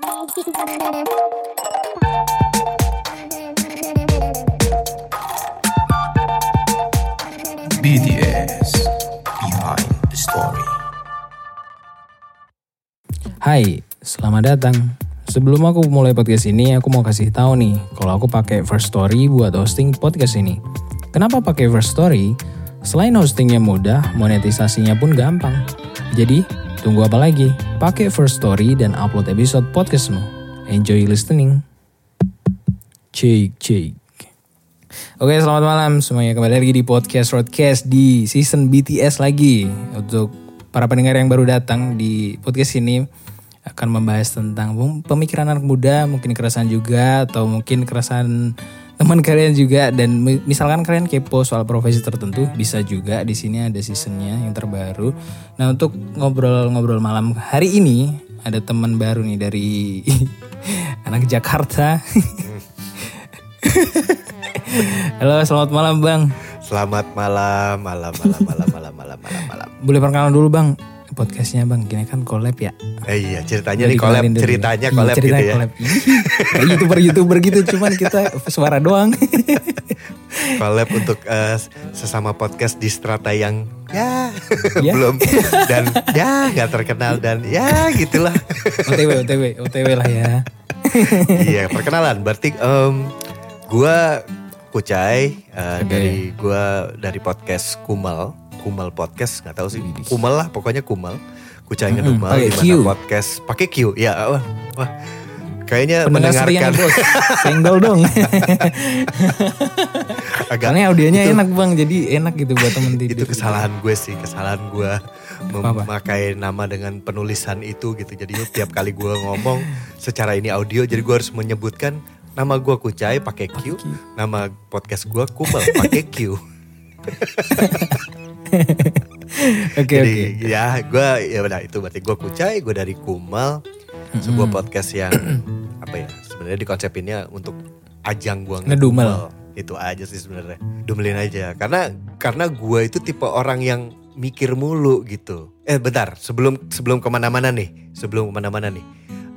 BTS Behind the Story. Hai, selamat datang. Sebelum aku mulai podcast ini, aku mau kasih tahu nih kalau aku pakai First Story buat hosting podcast ini. Kenapa pakai First Story? Selain hostingnya mudah, monetisasinya pun gampang. Jadi, tunggu apa lagi? Pakai First Story dan upload episode podcastmu. Enjoy listening. Cik, cik. Oke, selamat malam semuanya. Kembali lagi di podcast Roadcast di season BTS lagi. Untuk para pendengar yang baru datang di podcast ini akan membahas tentang pemikiran anak muda, mungkin keresahan juga atau mungkin keresahan teman kalian juga dan mi- misalkan kalian kepo soal profesi tertentu bisa juga di sini ada seasonnya yang terbaru. Nah, untuk ngobrol-ngobrol malam hari ini ada teman baru nih dari anak Jakarta. Halo, selamat malam Bang. Selamat malam, malam, malam, malam, malam, malam, malam, malam. Boleh perkenalan dulu Bang podcastnya Bang. Gini kan collab ya. Eh, iya, ceritanya nih collab, dikenalin dulu. ceritanya Iya, collab gitu ceritanya ya. collab. Ih, Kayak youtuber-youtuber gitu cuman kita suara doang. Collab untuk eh, sesama podcast di strata yang ya, Ya. belum dan ya nggak terkenal dan ya gitulah. OTW, OTW, OTW lah ya. iya, perkenalan. Berarti em, gua Kucai eh, Oke. dari gua dari podcast Kumal, Kumal podcast nggak tahu sih. Kumal lah, pokoknya Kumal. Kucai Ngedumal di mana Q. podcast pakai Q. Ya, wah, wah. Kayaknya Pendengar mendengarkan bos. Senggol dong. agak Karena audionya itu- enak bang, jadi enak gitu buat temen tidur. itu kesalahan gue sih kesalahan gue memakai nama dengan penulisan itu gitu jadinya tiap kali gue ngomong secara ini audio jadi gue harus menyebutkan nama gue Kucai pakai Q nama podcast gue Kumel pakai Q Oke oke. ya gue ya udah itu berarti gue Kucai gue dari Kumel sebuah podcast yang apa ya sebenarnya dikonsepinnya untuk ajang gue Ngedumel. itu aja sih sebenarnya dumelin aja. Karena karena gue itu tipe orang yang mikir mulu gitu. Eh bentar sebelum sebelum ke mana-mana nih sebelum ke mana-mana nih.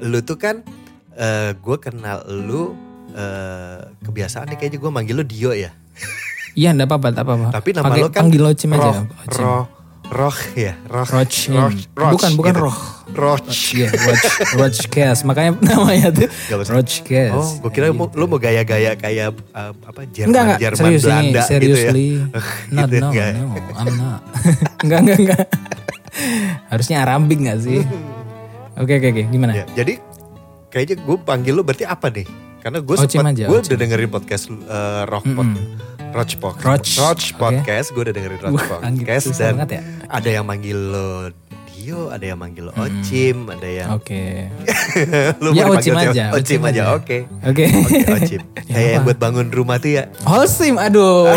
Lu tuh kan eh gue kenal lu eh kebiasaan nih kayaknya gue manggil lu Dio ya Iya enggak apa-apa, enggak apa-apa. tapi nama Pakai lu kan panggil Locim aja. Roh, Locim. roh, roh ya roh Rochim. roh, roch Bukan bukan gitu. roh. roch Iya, Roch, Rochcast. Makanya namanya tuh Gak usah. Rochcast. Oh, gue kira mau, lu mau gaya-gaya kayak uh, apa Jerman, Enggak enggak Jerman serius Belanda ini gitu ya. seriously not Gitu, no enggak. no I'm not enggak enggak enggak harusnya Arabik enggak sih oke oke oke gimana Ya, jadi kayaknya gue panggil lu berarti apa nih? Karena gue sempat gue udah dengerin podcast uh, Rock Pod, Roach Pod, Roach. Podcast, gue udah dengerin Roach Wah, Podcast susah dan banget ya. ada yang manggil lo Dio, ada yang manggil lo Ocim, ada yang oke lu Ya, mau Ocim aja? Ocim Ocim aja, oke. oke Oke, Ocim. Ya, Kayak yang apa? buat bangun rumah tuh ya. Holsim aduh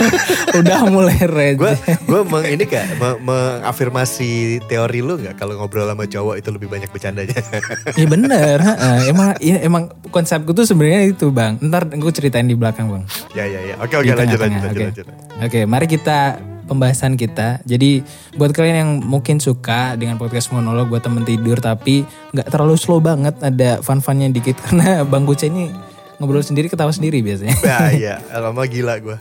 udah mulai red Gue gue meng ini kayak me- mengafirmasi teori lu nggak kalau ngobrol sama cowok itu lebih banyak bercandanya. Iya bener ha-ha. emang iya, emang konsepku tuh sebenarnya itu bang ntar gue ceritain di belakang bang ya ya ya. Oke oke lanjut lanjut lanjut oke. lanjut. Oke, mari kita pembahasan kita. Jadi buat kalian yang mungkin suka dengan podcast monolog buat temen tidur tapi nggak terlalu slow banget, ada fun-funnya dikit karena Bang Kuce ini ngobrol sendiri ketawa sendiri biasanya. Nah iya, lama gila gue.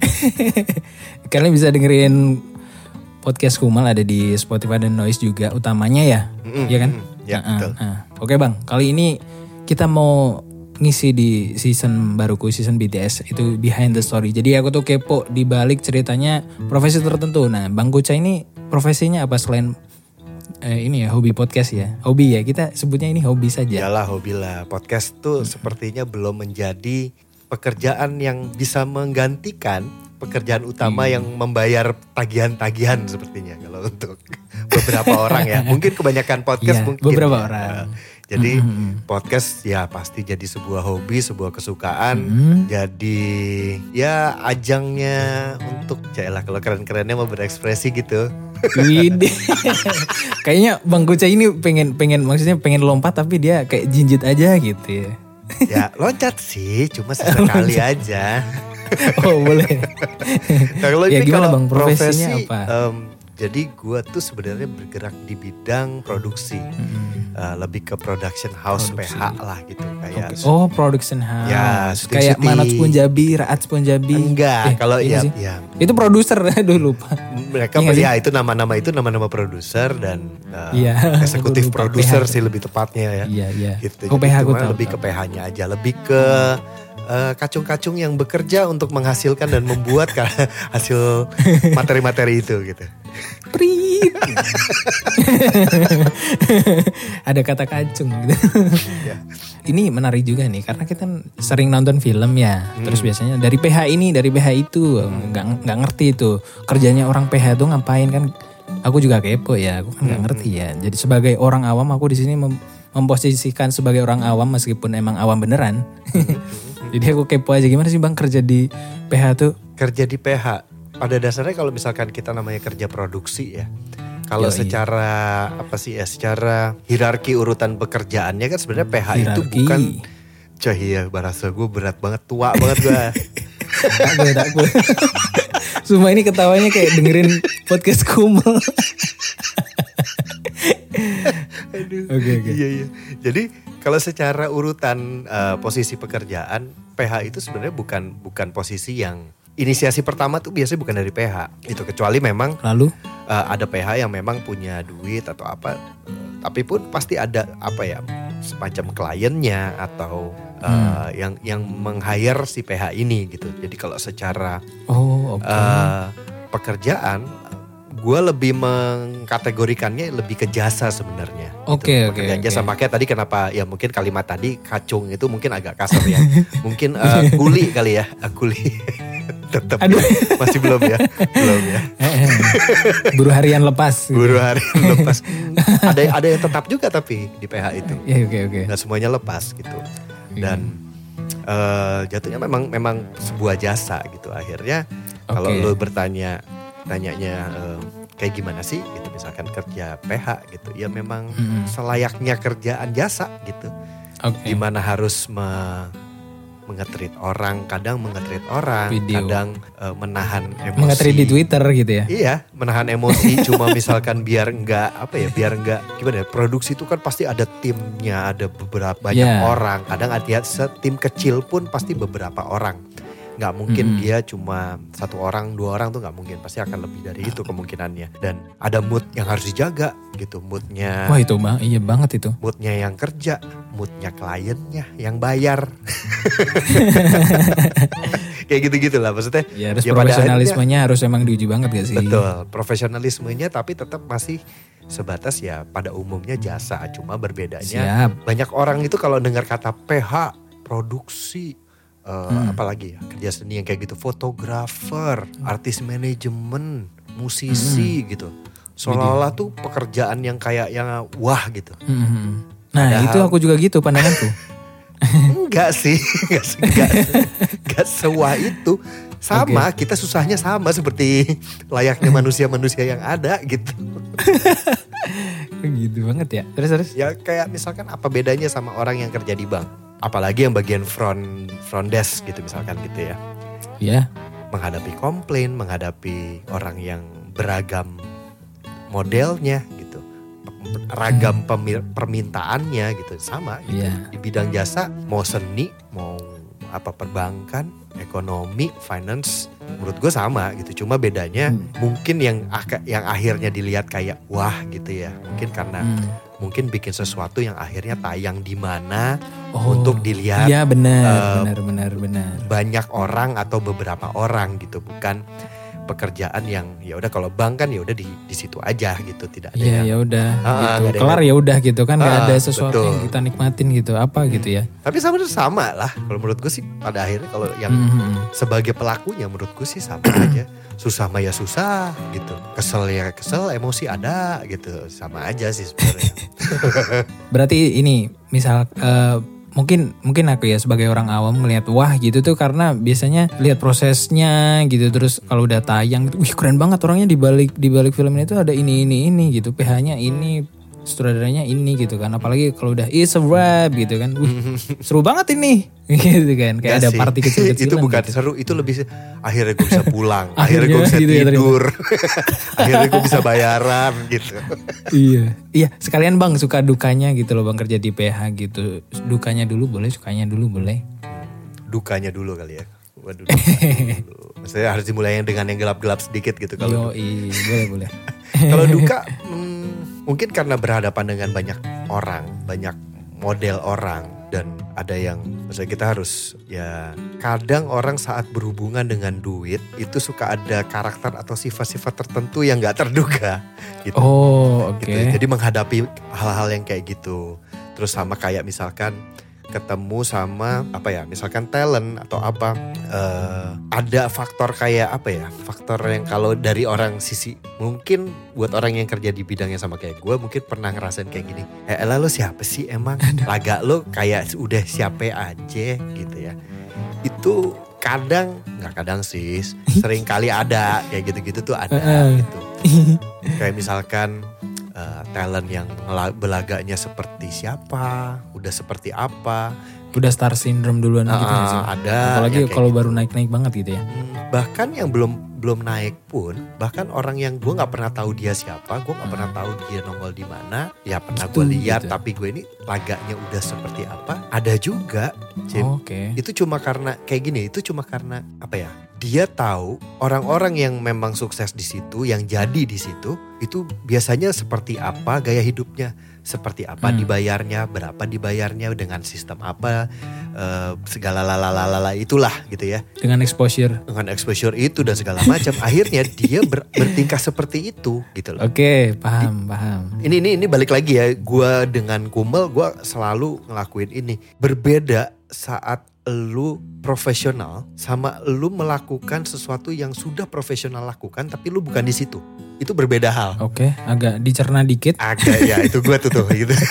kalian bisa dengerin podcast Kumal ada di Spotify dan Noise juga utamanya ya, Iya kan? mm-mm. Ya, Nah, betul. nah. Oke bang, kali ini kita mau ngisi di season baruku season BTS itu behind the story. Jadi aku tuh kepo di balik ceritanya profesi tertentu. Nah, Bang Kuca ini profesinya apa selain eh, ini ya hobi podcast ya? Hobi ya kita sebutnya ini hobi saja. Iyalah hobi lah. Podcast tuh sepertinya belum menjadi pekerjaan yang bisa menggantikan pekerjaan utama yang membayar tagihan-tagihan sepertinya kalau untuk beberapa orang ya. Mungkin kebanyakan podcast Iya, mungkin. beberapa ya. orang. Jadi podcast ya pasti jadi sebuah hobi, sebuah kesukaan. Hmm. Jadi ya ajangnya untuk lah kalau keren-kerennya mau berekspresi gitu. Widih. Kayaknya Bang Kuca ini pengen pengen maksudnya pengen lompat tapi dia kayak jinjit aja gitu ya. Ya loncat sih, cuma sesekali aja. Oh boleh. Nah, kalau Ya, ini gimana, kalau Bang? Profesinya profesi, apa? em, Jadi gua tuh sebenarnya bergerak di bidang produksi, Eh, lebih ke production house Produksi. PH lah gitu kayak. Oke. Oh, production house. Ya, Kayak syuting-syuting. Manat Punjabi, Raat Punjabi. Enggak, Eh, kalau iya ya, sih. ya Itu produser dulu, Pak. mereka Iya sih? ya itu nama-nama itu nama-nama produser dan uh, Iya, eksekutif lupa, produser sih lebih tepatnya ya. Iya, iya. Gitu. Oh, Jadi PH aku cuma tahu. lebih ke. PH-nya aja, lebih ke uh, kacung-kacung yang bekerja untuk menghasilkan dan membuat hasil materi-materi itu gitu. Prit. Ada kata kacung gitu. Ya. Ini menarik juga nih karena kita sering nonton film ya. Hmm. Terus biasanya dari PH ini, dari PH itu nggak nggak ngerti itu kerjanya orang PH itu ngapain kan? Aku juga kepo ya. Aku kan Hmm. nggak ngerti ya. Jadi sebagai orang awam aku di sini mem- memposisikan sebagai orang awam meskipun emang awam beneran. Jadi aku kepo aja gimana sih bang kerja di PH tuh? Kerja di PH pada dasarnya kalau misalkan kita namanya kerja produksi ya. Kalau Yoi. secara apa sih ya, secara hierarki urutan pekerjaannya kan sebenarnya PH itu Hierarki. bukan Coy iya bahasa gue berat banget, tua banget gue. Tak boleh, tak boleh. Sumpah ini ketawanya kayak dengerin podcast kumel. Oke oke. Iya iya. Jadi kalau secara urutan eh, posisi pekerjaan, PH itu sebenarnya bukan bukan posisi yang inisiasi pertama tuh biasanya bukan dari PH. Itu kecuali memang Lalu eh, ada PH yang memang punya duit atau apa. Tapi pun pasti ada apa ya semacam kliennya atau eh, Hmm. yang yang meng-hire si PH ini gitu. Jadi kalau secara oh oke. eh, pekerjaan, gue lebih mengkategorikannya lebih ke jasa sebenarnya. Oke, Gitu, oke, pekerjaan oke. jasa makanya tadi kenapa ya mungkin kalimat tadi kacung itu mungkin agak kasar ya. mungkin eh, kuli kali ya, eh, kuli. Tetap Aduh. masih belum ya, belum ya. Eh, eh. Buru harian lepas. gitu. Buru hari lepas. ada ada yang tetap juga tapi di PH itu. Ya oke oke. Nggak semuanya lepas gitu. Iya. Dan eh, jatuhnya memang memang sebuah jasa gitu. Akhirnya kalau Oke. lo bertanya tanyanya eh, kayak gimana sih gitu misalkan kerja PH gitu. Ya memang Mm-mm. selayaknya kerjaan jasa gitu. Oke. Di mana harus me- mengetrit orang, kadang mengetrit orang, Video. kadang eh, menahan emosi. Mengetrit di Twitter gitu ya. Iya, menahan emosi cuma misalkan biar enggak apa ya, biar enggak gimana ya, produksi itu kan pasti ada timnya, ada beberapa banyak Yeah. orang. Kadang ada setim kecil pun pasti beberapa orang. Nggak mungkin Mm-mm. dia cuma satu orang, dua orang tuh nggak mungkin. Pasti akan lebih dari itu kemungkinannya. Dan ada mood yang harus dijaga gitu, moodnya. Wah itu bang, iya banget itu. Moodnya yang kerja, moodnya kliennya yang bayar. Kayak gitu-gitu lah maksudnya. Ya harus Ya, profesionalismenya harus emang diuji banget gak sih? Betul, profesionalismenya tapi tetap masih sebatas ya pada umumnya jasa, cuma berbedanya Siap. banyak orang itu kalau dengar kata PH, produksi, eh, Hmm. apalagi ya kerja seni yang kayak gitu, fotografer, artis manajemen, musisi Hmm. gitu, seolah-olah tuh pekerjaan yang kayak yang wah gitu. Mhm. Nah Padahal- itu aku juga gitu pandanganku. Enggak sih, enggak, se- enggak, enggak sewah itu. Sama, kita susahnya sama seperti layaknya manusia-manusia yang ada gitu. gitu banget ya. Terus terus. Ya kayak misalkan apa bedanya sama orang yang kerja di bank? Apalagi yang bagian front front desk gitu misalkan gitu ya. Ya. Menghadapi komplain, menghadapi orang yang beragam modelnya gitu. Ragam pemir- permintaannya gitu sama gitu. Iya. Di bidang jasa mau seni, mau apa perbankan, ekonomi, finance menurut gue sama gitu. Cuma bedanya Hmm. mungkin yang yang akhirnya dilihat kayak wah gitu ya. Mungkin karena Hmm. Mungkin bikin sesuatu yang akhirnya tayang di mana Oh, untuk dilihat Iya benar, eh, benar, benar, benar. banyak orang atau beberapa orang gitu, bukan pekerjaan yang ya udah kalau bank kan ya udah di di situ aja gitu, tidak ada yang ya udah Ah, gitu. Kelar ya udah gitu kan nggak Ah, ada sesuatu betul. yang kita nikmatin gitu apa gitu ya. Tapi sama sama lah. Kalau menurut gue sih pada akhirnya kalau yang Mhm. sebagai pelakunya menurut gue sih sama aja. Susah mah ya susah gitu. Kesel ya kesel, emosi ada gitu. Sama aja sih sebenarnya. Berarti ini misal eh, mungkin mungkin aku ya sebagai orang awam melihat wah gitu tuh karena biasanya lihat prosesnya gitu terus kalau udah tayang wih keren banget orangnya di balik di balik film ini tuh ada ini ini ini gitu PH-nya ini sutradaranya ini gitu kan. Apalagi kalau udah it's a rap gitu kan. Wih, seru banget ini. gitu kan. Kayak Nggak ada sih. party kecil-kecilan itu bukan gitu. seru, itu lebih akhirnya gue bisa pulang, akhirnya Akhirnya gue bisa gitu ya, tidur, akhirnya gue bisa bayaran gitu. iya. Iya, sekalian Bang suka dukanya gitu loh Bang kerja di PH gitu. Dukanya dulu boleh, sukanya dulu boleh. Dukanya dulu kali ya. Waduh, dulu. Maksudnya harus dimulai yang dengan yang gelap-gelap sedikit gitu kalau Yo, boleh boleh. Kalau duka mungkin karena berhadapan dengan banyak orang, banyak model orang dan ada yang maksudnya kita harus ya kadang orang saat berhubungan dengan duit itu suka ada karakter atau sifat-sifat tertentu yang nggak terduga gitu. Oh, oke. gitu. Jadi menghadapi hal-hal yang kayak gitu. Terus sama kayak misalkan ketemu sama apa ya misalkan talent atau apa eh, ada faktor kayak apa ya faktor yang kalau dari orang sisi mungkin buat orang yang kerja di bidangnya sama kayak gue mungkin pernah ngerasain kayak gini eh elah lo siapa sih emang? Laga lo kayak udah siapa aja gitu ya. Itu kadang nggak kadang sih sering kali ada kayak gitu-gitu tuh ada gitu. Kayak misalkan eh, talent yang belaganya seperti siapa, udah seperti apa, Udah star syndrome duluan gitu nggak sih? ada. Apalagi kayak kalau gitu. baru naik-naik banget gitu ya. Hmm, bahkan yang belum belum naik pun, bahkan orang yang gue nggak pernah tahu dia siapa, gue nggak pernah tahu dia nongol di mana, ya pernah Gitu, gue lihat, gitu. tapi gue ini laganya udah seperti apa, ada juga, Cim. Oke. Itu cuma karena kayak gini, itu cuma karena apa ya? Dia tahu orang-orang yang memang sukses di situ, yang jadi di situ, itu biasanya seperti apa gaya hidupnya, seperti apa Hmm. dibayarnya, berapa dibayarnya, dengan sistem apa, eh, segala lalalala itulah gitu ya. Dengan exposure. Dengan exposure itu dan segala macam, akhirnya dia ber- bertingkah seperti itu gitu loh. Oke, paham, paham. Ini ini ini balik lagi ya, gua dengan Kumel gua selalu ngelakuin ini. Berbeda saat lu profesional sama lu melakukan sesuatu yang sudah profesional lakukan tapi lu bukan di situ. Itu berbeda hal. Oke, agak dicerna dikit. Agak ya itu gua tuh tuh gitu.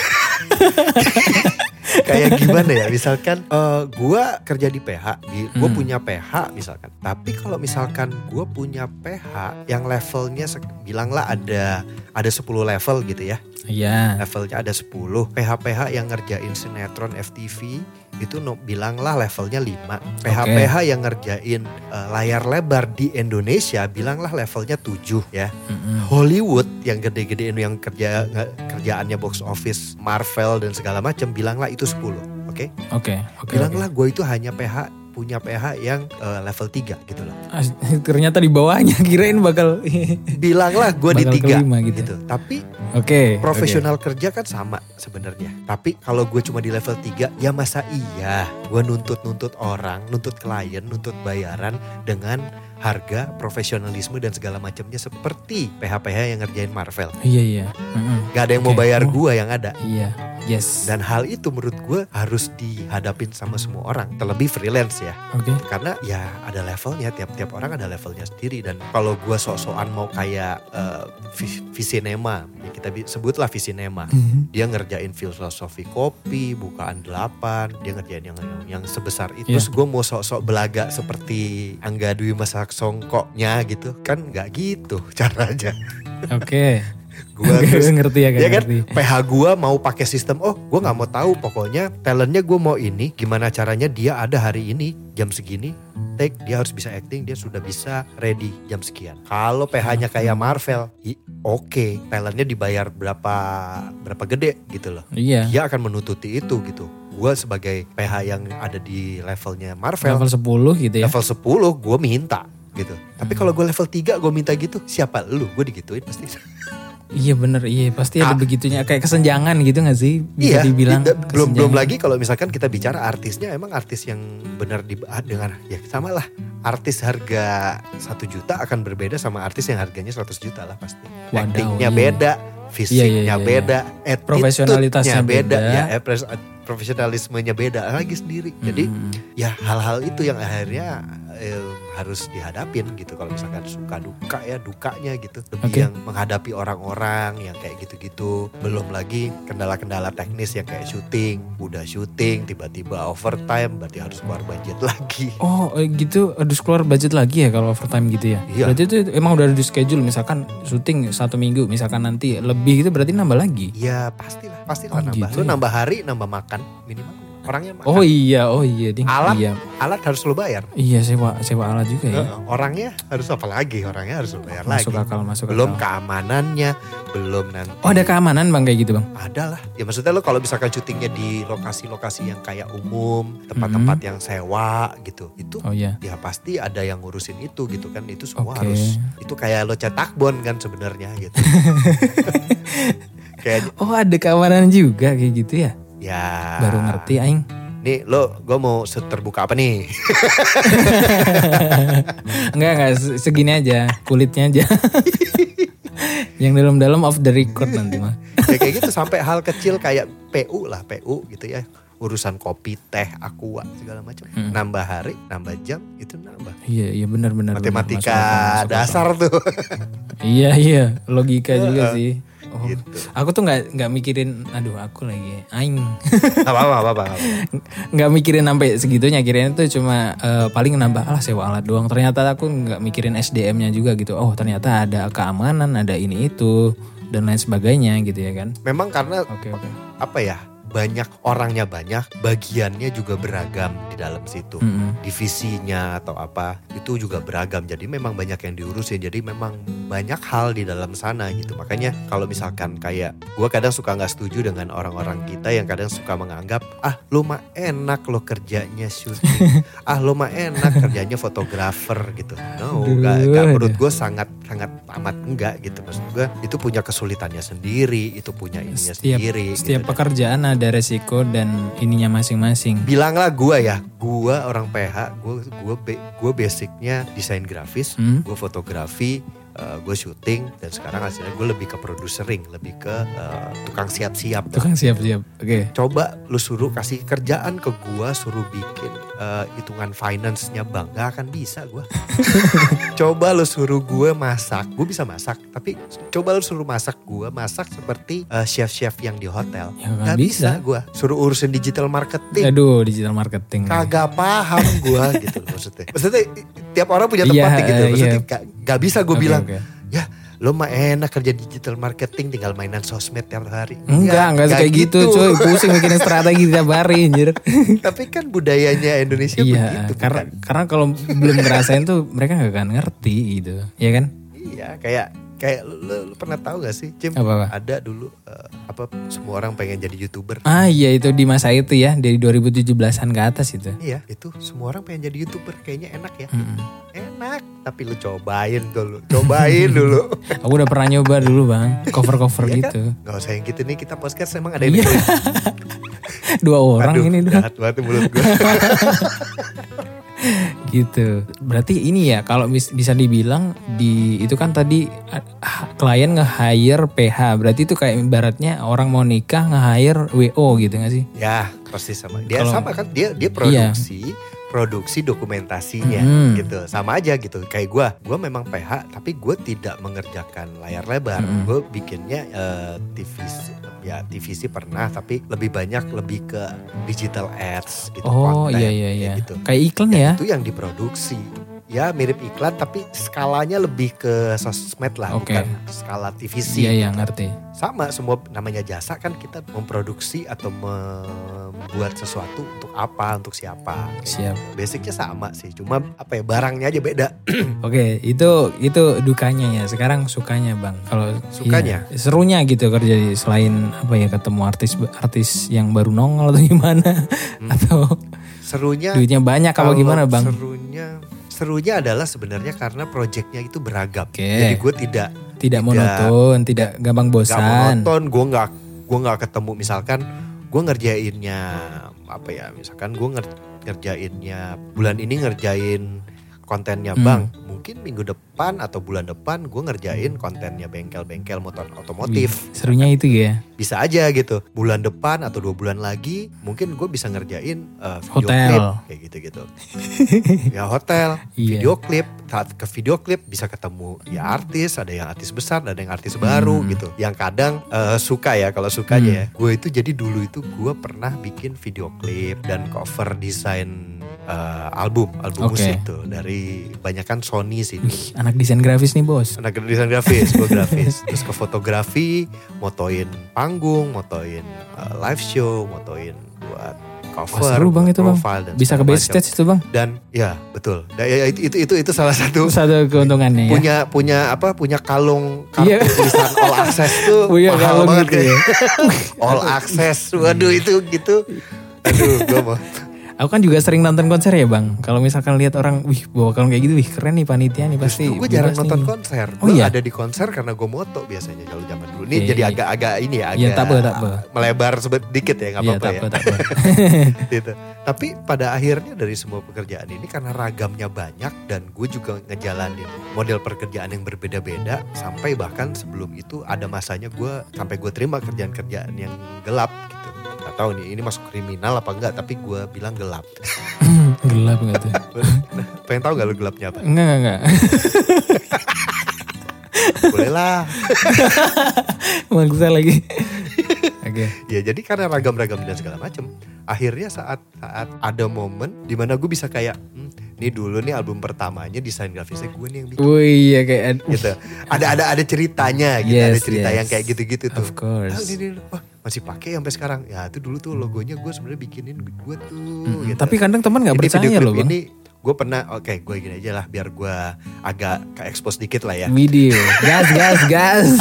Kayak gimana ya misalkan eh, gua kerja di PH, di, gua Hmm. punya PH misalkan. Tapi kalau misalkan gua punya PH yang levelnya bilanglah ada ada 10 level gitu ya Iya. levelnya ada 10 PH-PH yang ngerjain sinetron FTV itu no, bilanglah levelnya 5 PH-PH yang ngerjain eh, layar lebar di Indonesia bilanglah levelnya 7 ya Mm-mm. Hollywood yang gede-gedein yang kerja kerjaannya box office Marvel dan segala macam bilanglah itu 10 oke Oke, oke. bilanglah gue itu hanya PH punya PH yang eh, level 3 gitu loh Ternyata di bawahnya kirain bakal bilanglah gue di Bakal 3 kelima gitu. gitu tapi Oke. profesional kerja kan sama sebenarnya. Tapi kalau gue cuma di level 3 ya masa iya gue nuntut-nuntut orang, nuntut klien, nuntut bayaran dengan harga profesionalisme dan segala macamnya seperti PH-PH yang ngerjain Marvel. Iya, iya. Mm-mm. Gak ada yang mau Oke. bayar Oh. gue yang ada. Iya. Yes. Dan hal itu menurut gue harus dihadapin sama semua orang. Terlebih freelance ya. Oke. Karena ya ada levelnya, tiap-tiap orang ada levelnya sendiri. Dan kalau gue sok-sokan mau kayak vi- Visinema, ya kita sebutlah Visinema. Mhm. dia ngerjain filosofi kopi bukaan delapan dia ngerjain yang yang, yang sebesar itu Iya. terus gue mau sok-sok belaga seperti Angga Dwi Masak Songkoknya gitu kan nggak gitu caranya Oke. gue terus ngerti ya, ya kan ngerti. PH gue mau pakai sistem oh gue nggak mau tahu pokoknya talentnya gue mau ini gimana caranya dia ada hari ini jam segini take dia harus bisa acting dia sudah bisa ready jam sekian kalau PH-nya kayak Marvel oke talentnya dibayar berapa berapa gede gitu loh Iya. dia akan menututi itu gitu. Gue sebagai PH yang ada di levelnya Marvel, Level 10 gitu ya. level 10 gue minta gitu. Tapi kalau gue level 3 gue minta gitu, siapa lu? Gue digituin pasti. Iya bener, iya pasti ada Ah. begitunya kayak kesenjangan gitu gak sih? Bisa iya, dibilang tidak- belum belum lagi kalau misalkan kita bicara artisnya emang artis yang benar di ah, dengan ya sama lah. Artis harga satu juta akan berbeda sama artis yang harganya 100 juta lah pasti. Wadaw, Actingnya iya. beda, fisiknya iya, iya. beda, Profesionalitasnya beda. beda. Ya, eh, pres- profesionalismenya beda lagi sendiri. Jadi Hmm. ya hal-hal itu yang akhirnya eh, harus dihadapin gitu kalau misalkan suka duka ya dukanya gitu lebih Oke. yang menghadapi orang-orang yang kayak gitu-gitu belum lagi kendala-kendala teknis yang kayak syuting udah syuting tiba-tiba overtime berarti harus keluar budget lagi Oh eh, gitu harus keluar budget lagi ya kalau overtime gitu ya? Iya. Berarti itu emang udah ada di schedule misalkan syuting satu minggu misalkan nanti lebih itu berarti nambah lagi? ya pastilah pastilah Oh, nambah gitu lu ya. nambah hari nambah makan minimal orangnya makan Oh iya, oh iya. Alat Iya, alat harus lu bayar iya sewa sewa alat juga ya. Orangnya harus apa lagi orangnya harus lu bayar Masuk lagi akal, masuk belum akal. keamanannya belum nanti Oh ada keamanan bang kayak gitu bang? Ada lah. Ya maksudnya lo kalau misalkan syutingnya di lokasi-lokasi yang kayak umum, tempat-tempat yang sewa gitu. Itu Oh iya. ya pasti ada yang ngurusin itu gitu kan. Itu semua Oke. harus itu kayak lo cetak bon kan sebenarnya gitu. kayak Oh ada keamanan juga kayak gitu ya? Ya Baru ngerti aing. Nih lo gue mau terbuka apa nih? Enggak enggak se- segini aja, kulitnya aja. Yang dalam-dalam off the record nanti mah. ya kayak gitu sampai hal kecil kayak PU lah, PU gitu ya. Urusan kopi, teh, aqua segala macam. Hmm. Nambah hari, nambah jam itu nambah. Iya iya benar benar. Masuk Matematika akal, masuk akal. dasar tuh. Iya iya logika juga sih. Oh, Gitu. Aku tuh nggak nggak mikirin, aduh aku lagi aing apa apa apa apa. nggak mikirin sampai segitunya kirain itu cuma eh, paling nambah alah sewa alat doang. Ternyata aku nggak mikirin SDM-nya juga gitu. Oh ternyata ada keamanan, ada ini itu dan lain sebagainya gitu ya kan. Memang karena Oke oke. apa ya banyak orangnya banyak bagiannya juga beragam di dalam situ. Mm-mm. divisinya atau apa itu juga beragam. Jadi memang banyak yang diurusin. Jadi memang banyak hal di dalam sana gitu. Makanya kalau misalkan kayak gue kadang suka nggak setuju dengan orang-orang kita yang kadang suka menganggap ah lo mah enak lo kerjanya syuting. Ah lo mah enak kerjanya fotografer gitu. No Aduh, nggak aduh. menurut gue sangat sangat amat enggak gitu. Maksud gue itu punya kesulitannya sendiri itu punya ininya Setiap sendiri setiap gitu. pekerjaan ada resiko dan ininya masing-masing. bilanglah gue ya gue orang PH gue gue gue basicnya desain grafis Hmm? gue fotografi gue syuting dan sekarang hasilnya gue lebih ke producering lebih ke eh, tukang siap-siap Itu kan siap-siap. Oke. coba lu suruh kasih kerjaan ke gue suruh bikin eh, hitungan finance-nya bang gak akan bisa gue coba lu suruh gue masak gue bisa masak tapi coba lu suruh masak gue masak seperti eh, chef-chef yang di hotel Ya, nggak Gak bisa, bisa. gue suruh urusin digital marketing Aduh digital marketing. kagak paham gue gitu loh maksudnya. Maksudnya tiap orang punya Iya, tempatnya gitu. Maksudnya iya. Gak, gak bisa gue Oke, bilang, oke. ya lo mah enak kerja digital marketing tinggal mainan sosmed tiap hari. Enggak, enggak kayak gitu, cuy. Pusing bikin strategi tiap hari anjir. Tapi kan budayanya Indonesia iya, begitu. karena bukan? karena kalau belum ngerasain tuh mereka nggak akan ngerti gitu. Iya kan? Iya kayak kayak lu, lu- lu pernah tahu gak sih Cim? Apa, apa? Ada dulu eh, apa semua orang pengen jadi youtuber. Ah iya itu di masa itu ya dari 2017-an ke atas itu. Iya itu semua orang pengen jadi youtuber kayaknya enak ya. Mm-mm. Enak tapi lu cobain dulu, cobain dulu. Aku udah pernah nyoba dulu bang, cover-cover Iya kan? gitu. Gak usah yang gitu nih kita podcast emang ada yang Iya. Dua orang Aduh, ini dua jahat banget mulut gue. gitu. Berarti ini ya kalau bis- bisa dibilang di itu kan tadi ah, klien nge-hire PH. Berarti itu kayak ibaratnya orang mau nikah nge-hire WO gitu gak sih? ya persis sama dia Kalau- sama kan dia dia produksi produksi dokumentasinya Hmm. gitu sama aja gitu kayak gue gue memang PH tapi gue tidak mengerjakan layar lebar Hmm. gue bikinnya eh, TVC ya TVC pernah tapi lebih banyak lebih ke digital ads gitu Oh konten, iya iya iya. gitu Kayak iklan Ya, ya? itu yang diproduksi ya mirip iklan tapi skalanya lebih ke sosmed lah Oke. bukan skala TVC Iya iya ngerti. sama semua namanya jasa kan kita memproduksi atau membuat sesuatu untuk apa untuk siapa Siap. basicnya sama sih cuma apa ya barangnya aja beda Oke, itu itu dukanya ya. Sekarang sukanya bang. Kalau Sukanya? iya, serunya gitu kerja di selain apa ya ketemu artis artis yang baru nongol atau gimana atau serunya duitnya banyak apa Hmm. gimana bang? serunya serunya adalah sebenarnya karena proyeknya itu beragam Oke. jadi gue tidak Tidak monoton, tidak gampang nggak bosan. monoton gue nggak gue nggak ketemu misalkan gue ngerjainnya apa ya misalkan gue nger- ngerjainnya bulan ini ngerjain kontennya Hmm. bang mungkin minggu depan atau bulan depan gue ngerjain kontennya bengkel-bengkel motor otomotif. Serunya itu ya. Bisa aja gitu. Bulan depan atau dua bulan lagi mungkin gue bisa ngerjain uh, video Hotel. klip kayak gitu-gitu. ya hotel, Iya. video klip. Saat ke video klip bisa ketemu ya artis, ada yang artis besar, ada yang artis baru Hmm. gitu. Yang kadang uh, suka ya kalau sukanya ya. Gue itu jadi dulu itu gue pernah bikin video klip dan cover desain uh, album, album Oke. musik tuh dari banyak kan Sih. dulu. Wih, anak desain grafis nih bos. Anak desain grafis, gue grafis. Terus ke fotografi, motoin panggung, motoin uh, live show, motoin buat cover, Wah, seru bang itu bang. dan Bisa ke backstage itu bang. Dan ya betul. Dan ya, itu, itu itu itu salah satu Itu satu keuntungannya ya. punya punya apa punya kalung kartu Iya. tulisan all access tuh Punya mahal banget gitu kayak. ya. all access. Waduh itu gitu. Aduh gue mau. Aku kan juga sering nonton konser ya bang. Kalau misalkan lihat orang, wih bawa kalung kayak gitu, wih keren nih panitia nih pasti. gue jarang nonton nih. konser. Oh Gue iya? ada di konser karena gue moto biasanya kalau zaman dulu. Ini Oke. jadi agak-agak ini ya, agak Iya, tak apa, tak apa. melebar sedikit ya nggak Iya apa-apa ya. apa, apa. gitu. Tapi pada akhirnya dari semua pekerjaan ini karena ragamnya banyak dan gue juga ngejalanin model pekerjaan yang berbeda-beda sampai bahkan sebelum itu ada masanya gue sampai gue terima kerjaan-kerjaan yang gelap gitu. Gak tahu nih ini masuk kriminal apa enggak tapi gue bilang gelap. Gelap gak tuh? Pengen tahu gak lu gelapnya apa? Enggak, enggak, enggak. Boleh lah. Maksa lagi. Oke. Ya jadi karena ragam-ragam dan segala macam. Akhirnya saat saat ada momen di mana gue bisa kayak, hmm, nih dulu nih album pertamanya desain grafisnya gue nih yang bikin. Wih, iya kayak gitu. Ada ada ada ceritanya gitu, ada Yes, cerita yes. yang kayak gitu-gitu tuh. Of course. Ah, ini, ini, wah, masih pakai sampai sekarang. Ya itu dulu tuh logonya gue sebenarnya bikinin gue tuh. Mm-mm. gitu. Tapi kadang teman nggak percaya loh bang. Ini gue pernah, oke gue gini aja lah biar gue agak ke expose dikit lah ya. Video, gas, gas, gas.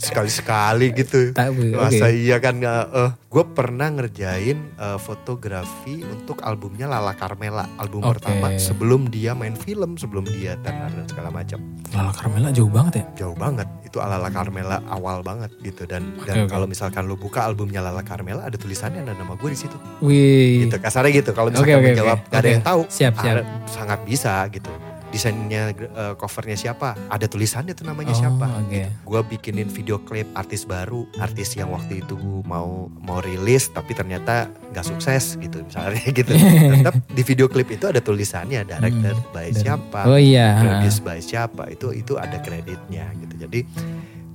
Sekali-sekali gitu. Tak bu, oke. Masa iya kan eh gue pernah ngerjain eh, fotografi untuk albumnya Lala Carmela album Oke. pertama sebelum dia main film sebelum dia tenar dan segala macam Lala Carmela jauh banget ya. jauh banget itu ala Lala Carmela awal banget gitu dan Oke, dan oke. kalau misalkan lu buka albumnya Lala Carmela ada tulisannya ada nama gue di situ Wih. gitu kasarnya gitu kalau misalkan oke, menjawab oke. gak ada Oke. yang tahu Siap, siap. ada- sangat bisa gitu desainnya eh, covernya siapa ada tulisannya tuh namanya Oh, siapa oke. gue bikinin video klip artis baru artis yang waktu itu mau mau rilis tapi ternyata nggak sukses gitu misalnya gitu tetap di video klip itu ada tulisannya director Hmm, by dari- siapa Oh iya. by siapa itu itu ada kreditnya gitu jadi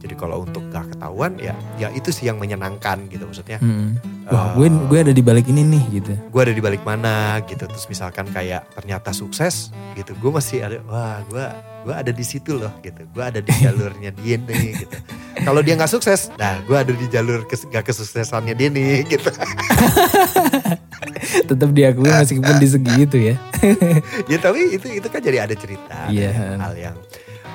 jadi kalau untuk gak ketahuan ya ya itu sih yang menyenangkan gitu maksudnya. Mm. Wah, gue gue ada di balik ini nih gitu. gue ada di balik mana gitu. Terus misalkan kayak ternyata sukses gitu. Gue masih ada wah gue gue ada di situ loh gitu. Gue ada di jalurnya dia nih gitu. Kalau dia nggak sukses nah gue ada di jalur kes, gak kesuksesannya dia nih gitu. Tetap diakui meskipun di segi itu ya. ya tapi itu itu kan jadi ada cerita ada yang- hal yang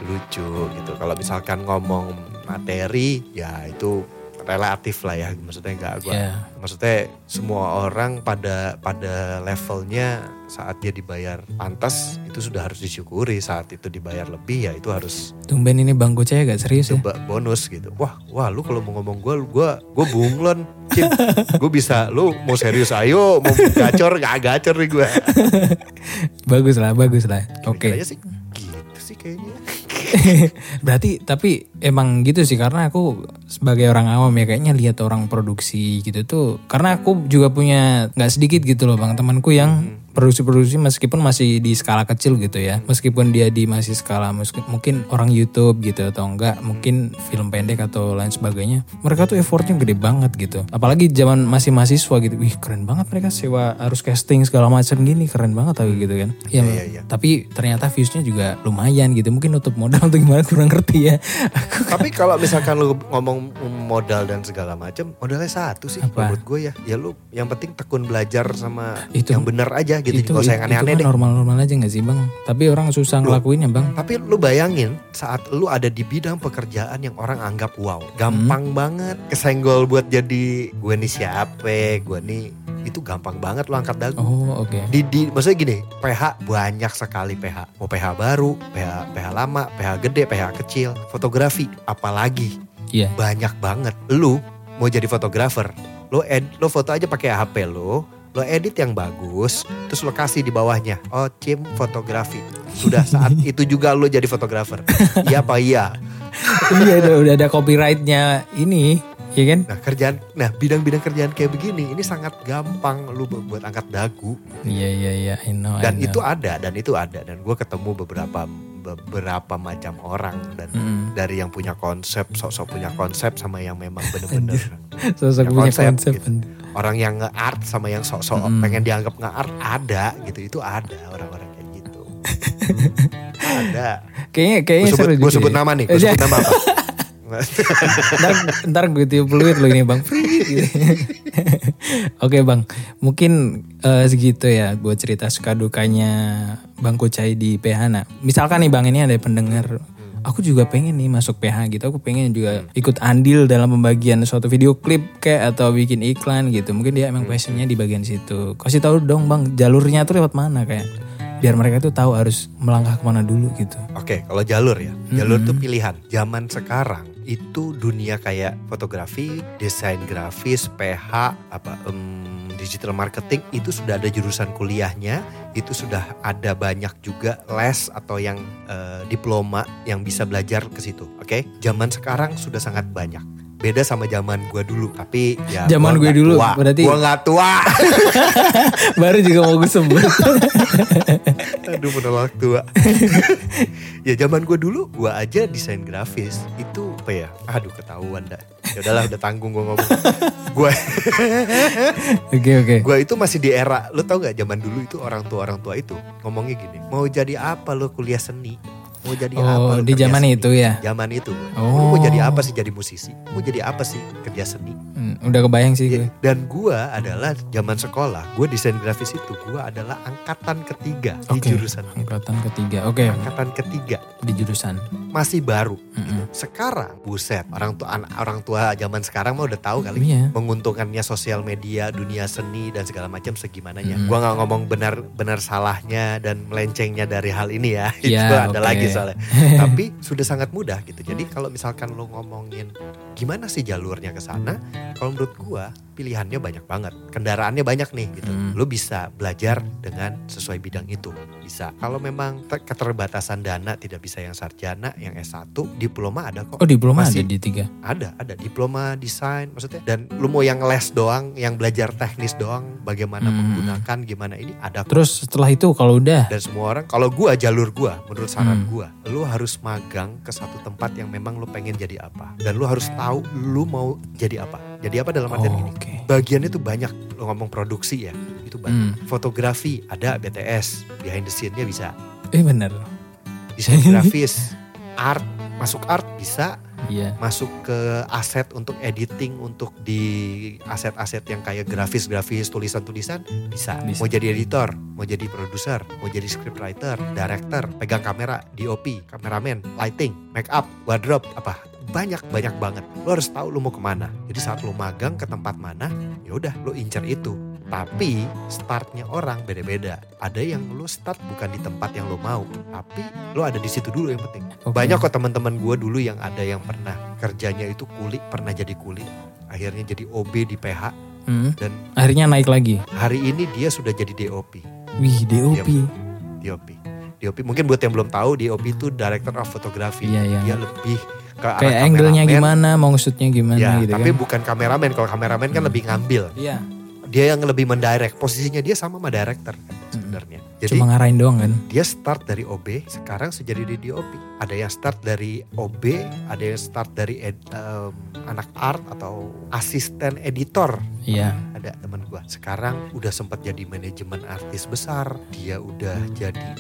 lucu gitu. Kalau misalkan ngomong materi ya itu relatif lah ya. Maksudnya nggak gue Iya. maksudnya semua orang pada pada levelnya saat dia dibayar pantas itu sudah harus disyukuri. Saat itu dibayar lebih ya itu harus Tumben ini Bang Goceh agak serius ya. coba bonus gitu. Wah wah lu kalau mau ngomong gue gue gue bunglon. Gue bisa lu mau serius ayo. Mau gacor gak gacor nih gue Bagus lah, bagus lah. Oke. Kira-kira sih. Gitu sih kayaknya Berarti tapi emang gitu sih karena aku sebagai orang awam ya kayaknya lihat orang produksi gitu tuh karena aku juga punya nggak sedikit gitu loh bang temanku yang produksi-produksi meskipun masih di skala kecil gitu ya. Meskipun dia di masih skala mungkin orang YouTube gitu atau enggak mungkin film pendek atau lain sebagainya mereka tuh effortnya gede banget gitu. Apalagi zaman masih mahasiswa gitu. Wih keren banget mereka sewa harus casting segala macam gini keren banget tau gitu kan. Ya, Iya, iya. tapi ternyata viewsnya juga lumayan gitu. Mungkin nutup modal atau gimana kurang ngerti ya. Aku tapi kalau misalkan lu ngomong modal dan segala macam modalnya satu sih Apa? menurut gue ya. Ya lu yang penting tekun belajar sama Itu- yang bener aja gitu. Itu gak usah yang aneh-aneh kan deh. normal-normal aja gak sih bang? Tapi orang susah ngelakuinnya bang. Tapi lu bayangin saat lu ada di bidang pekerjaan yang orang anggap wow, gampang banget. Kesenggol buat jadi gue nih siapa, gue nih itu gampang banget lu angkat dagu. oh oke. Di, di maksudnya gini, PH banyak sekali PH. Mau PH baru, PH PH lama, PH gede, PH kecil, fotografi apalagi iya. banyak banget. Lu mau jadi fotografer, lu ed, lu foto aja pakai HP lu, Lo edit yang bagus, terus lo kasih di bawahnya. Oh, Cim fotografi. Sudah saat itu juga lo jadi fotografer. Iya apa iya? iya udah, udah ada copyrightnya ini, ya kan? Nah kerjaan, nah bidang-bidang kerjaan kayak begini ini sangat gampang lu bu- buat angkat dagu. Iya iya iya, I know. I Dan know. itu ada, dan itu ada. Dan gue ketemu beberapa beberapa macam orang dan Mm. dari yang punya konsep, sok-sok punya konsep sama yang memang bener-bener sosok punya punya konsep, konsep. gitu. Orang yang nge-art sama yang sok-sok Mm. pengen dianggap nge-art ada gitu. Itu ada orang-orang kayak gitu. ada. Kayaknya kayaknya Gue sebut, seru gua sebut ya. nama nih, gue sebut nama apa? ntar, ntar gue tiup peluit lo ini bang. Gitu. Oke bang, mungkin eh, segitu ya buat cerita suka dukanya Bang Kucai di PH. Nah, misalkan nih bang ini ada pendengar, aku juga pengen nih masuk PH gitu. Aku pengen juga ikut andil dalam pembagian suatu video klip kayak atau bikin iklan gitu. Mungkin dia emang passionnya di bagian situ. Kasih tahu dong bang, jalurnya tuh lewat mana kayak biar mereka tuh tahu harus melangkah ke mana dulu gitu. Oke, kalau jalur ya, jalur tuh pilihan. Zaman sekarang itu dunia kayak fotografi, desain grafis, PH, apa em, digital marketing itu sudah ada jurusan kuliahnya, itu sudah ada banyak juga les atau yang eh, diploma yang bisa belajar ke situ. Oke, zaman sekarang sudah sangat banyak. Beda sama zaman gua dulu, tapi ya Zaman gue dulu, tua. berarti- gua nggak tua. Baru juga mau gue sebut. Aduh menolak tua. ya zaman gue dulu gue aja desain grafis itu apa ya? Aduh ketahuan dah. Ya udahlah udah tanggung gue ngomong. Gue Oke oke. gue itu masih di era lo tau gak zaman dulu itu orang tua orang tua itu ngomongnya gini mau jadi apa lo kuliah seni mau jadi Oh, apa di zaman seni?" itu ya? zaman itu gue Oh. mau jadi apa sih jadi musisi mau jadi apa sih kerja seni Hmm, udah kebayang sih gue. Ya, dan gue adalah zaman sekolah gue desain grafis itu gue adalah angkatan ketiga di Oke. jurusan itu. Angkatan ketiga. Oke, angkatan ketiga di jurusan. masih baru. Mm-mm. Sekarang buset orang tua an- orang tua zaman sekarang mah udah tahu kali Iya. menguntungkannya sosial media, dunia seni dan segala macam segimananya. Mm. Gua nggak ngomong benar benar salahnya dan melencengnya dari hal ini ya. Itu Iya, ada lagi soalnya. Tapi sudah sangat mudah gitu. Jadi kalau misalkan lo ngomongin gimana sih jalurnya ke sana? Kalau menurut gua pilihannya banyak banget. Kendaraannya banyak nih gitu. Mm. Lo bisa belajar dengan sesuai bidang itu. Bisa. Kalau memang ter- keterbatasan dana tidak bisa yang sarjana, yang S1, diploma ada kok. Oh diploma Masih- ada di tiga. Ada, ada diploma desain maksudnya. Dan lu mau yang les doang, yang belajar teknis doang, bagaimana Hmm. menggunakan, gimana ini ada kok. Terus setelah itu kalau udah, Dan semua orang, kalau gua jalur gua, menurut saran Hmm. gua, lu harus magang ke satu tempat yang memang lu pengen jadi apa. Dan lu harus tahu lu mau jadi apa. Jadi apa dalam artian oh, gini. oke. Bagiannya tuh banyak, lu ngomong produksi ya, itu banyak. Hmm. Fotografi ada BTS, behind the scene-nya bisa. Eh bener. Desain grafis, art, masuk art bisa, Iya. masuk ke aset untuk editing untuk di aset-aset yang kayak grafis-grafis tulisan-tulisan bisa. Bisa. mau jadi editor mau jadi produser mau jadi scriptwriter director pegang kamera DOP kameramen lighting make up wardrobe apa banyak banyak banget lo harus tahu lo mau ke mana jadi saat lo magang ke tempat mana ya udah lo incer itu tapi startnya orang beda-beda ada yang lo start bukan di tempat yang lo mau tapi lo ada di situ dulu yang penting Oke. banyak kok teman-teman gue dulu yang ada yang pernah kerjanya itu kulik, pernah jadi kulik, akhirnya jadi OB di PH Hmm. dan Akhirnya naik lagi. hari ini dia sudah jadi DOP. Wih DOP. DOP. DOP mungkin buat yang belum tahu DOP itu Director of Photography. Iya, iya. Dia lebih ke arah Kayak angle-nya gimana, mau gimana Ya, gitu tapi kan. bukan kameramen. Kalau kameramen kan lebih ngambil. Iya. Dia yang lebih mendirect. Posisinya dia sama sama director kan sebenarnya. Jadi Cuma ngarahin doang kan. dia start dari OB, sekarang sejadi di DOP. Ada yang start dari OB, ada yang start dari ed- em, anak art atau asisten editor. Iya. Ada teman gua. Sekarang udah sempat jadi manajemen artis besar. Dia udah jadi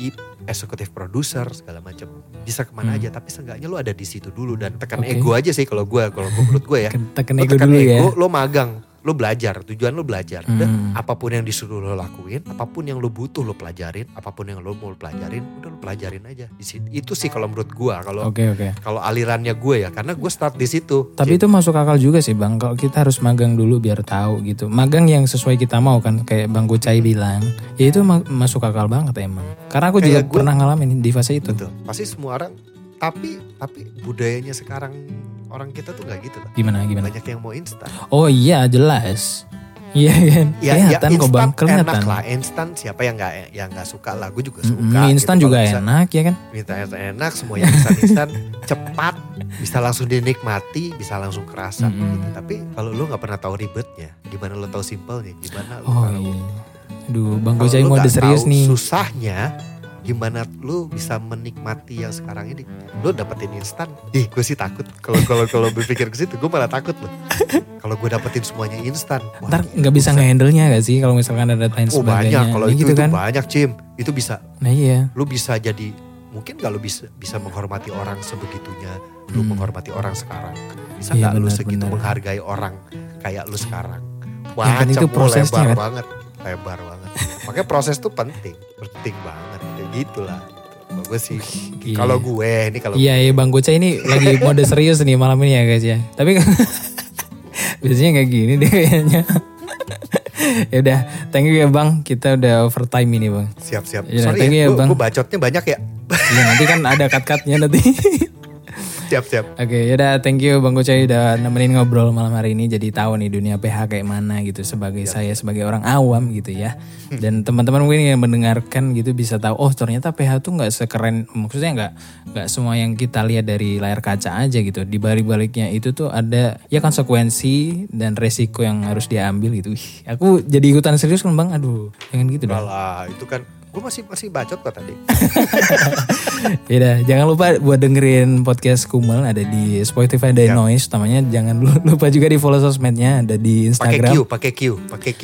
eksekutif produser segala macam. Bisa ke mana Hmm. aja, tapi seenggaknya lo ada di situ dulu dan tekan Oke. ego aja sih kalau gua, kalau menurut gua ya. Tekan ego tekan dulu ya. ego, lo magang, lo belajar. Tujuan lo belajar. Udah, Hmm. apa pun yang disuruh lo lakuin, apa pun yang lo butuh lo pelajarin, apa pun yang lo mau pelajarin, udah lo pelajarin aja di situ. Itu sih kalau menurut gua, kalau Oke oke. kalau alirannya gue ya, karena gue start di situ. Tapi itu masuk akal juga sih bang. Kalau kita harus magang dulu biar tahu gitu. Magang yang sesuai kita mau kan. Kayak bang Kucai bilang. Ya itu ma- masuk akal banget emang. Karena aku juga gua- pernah ngalamin di fase itu. betul. Pasti semua orang. Tapi tapi budayanya sekarang orang kita tuh nggak gitu loh. Gimana gimana? Banyak yang mau instan. Oh iya jelas. Iya kan? Ya, kelihatan kok bang, instan kelihatan. enak lah. Instan siapa yang nggak yang nggak suka lah. Gue juga suka. Mm, mie instan gitu. juga bisa- enak ya kan? Minta enak, semuanya instan-instan, cepat, bisa langsung dinikmati, bisa langsung kerasa. Mm-mm. gitu. Tapi kalau lu nggak pernah tahu ribetnya, gimana lu tahu simpelnya, gimana lu Oh tahu iya. Aduh, Bang lu mode serius nih. Susahnya gimana lu bisa menikmati yang sekarang ini? Lu dapetin instan. Ih, gue sih takut. Kalau kalau kalau berpikir ke situ, gue malah takut loh. kalau gue dapetin semuanya instan. wah, Ntar nggak bisa ngehandle-nya gak sih kalau misalkan ada lain Oh sebagainya. banyak. Kalau Ya itu, gitu itu kan. banyak, Cim. Itu bisa. Nah iya. Lu bisa jadi mungkin kalau bisa bisa menghormati orang sebegitunya, lu Hmm. menghormati orang sekarang. Bisa Iya, nggak lu benar, segitu benar. menghargai orang kayak lu sekarang? Ya kan itu Wah, prosesnya lebar kan. banget, lebar banget. Makanya proses tuh penting, penting banget. Gitulah. Gue sih, Iya. kalau gue ini kalau Iya, iya Bang Gocek ini lagi mode serius nih malam ini ya guys ya. Tapi kan biasanya kayak gini deh kayaknya. ya udah, thank you ya Bang. Kita udah overtime ini Bang. siap-siap. Iya, Sorry thank you ya, ya, gue, Bang. gue bacotnya banyak ya. Iya nanti kan ada cut-cutnya nanti. Siap-siap. Oke, yaudah thank you Bang Gocek udah nemenin ngobrol malam hari ini jadi tahu nih dunia PH kayak mana gitu sebagai saya sebagai orang awam gitu ya. Dan teman-teman mungkin yang mendengarkan gitu bisa tahu oh ternyata PH tuh nggak sekeren maksudnya nggak nggak semua yang kita lihat dari layar kaca aja gitu. Di balik-baliknya itu tuh ada ya konsekuensi dan resiko yang harus diambil gitu. Ih, aku jadi ikutan serius kan Bang. Aduh, jangan gitu dong. Alah, itu kan gue masih masih bacot kok tadi. Yaudah, jangan lupa buat dengerin podcast Kumel ada di Spotify dan Siap. Noise. Namanya jangan lupa juga di follow sosmednya ada di Pakai Instagram. Q, pakai Q, pakai Q.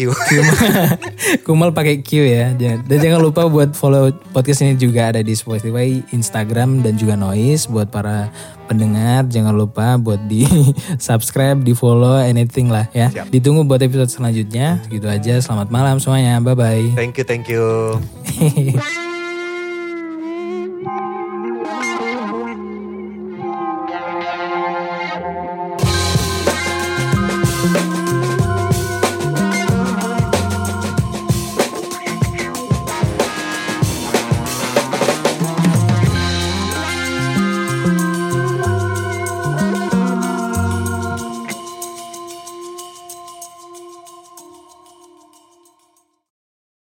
Kumel pakai Q ya. Dan jangan lupa buat follow podcast ini juga ada di Spotify, Instagram dan juga Noise buat para pendengar. Jangan lupa buat di subscribe, di follow, anything lah ya. Siap. Ditunggu buat episode selanjutnya. Gitu aja. Selamat malam semuanya. Bye bye. thank you, thank you.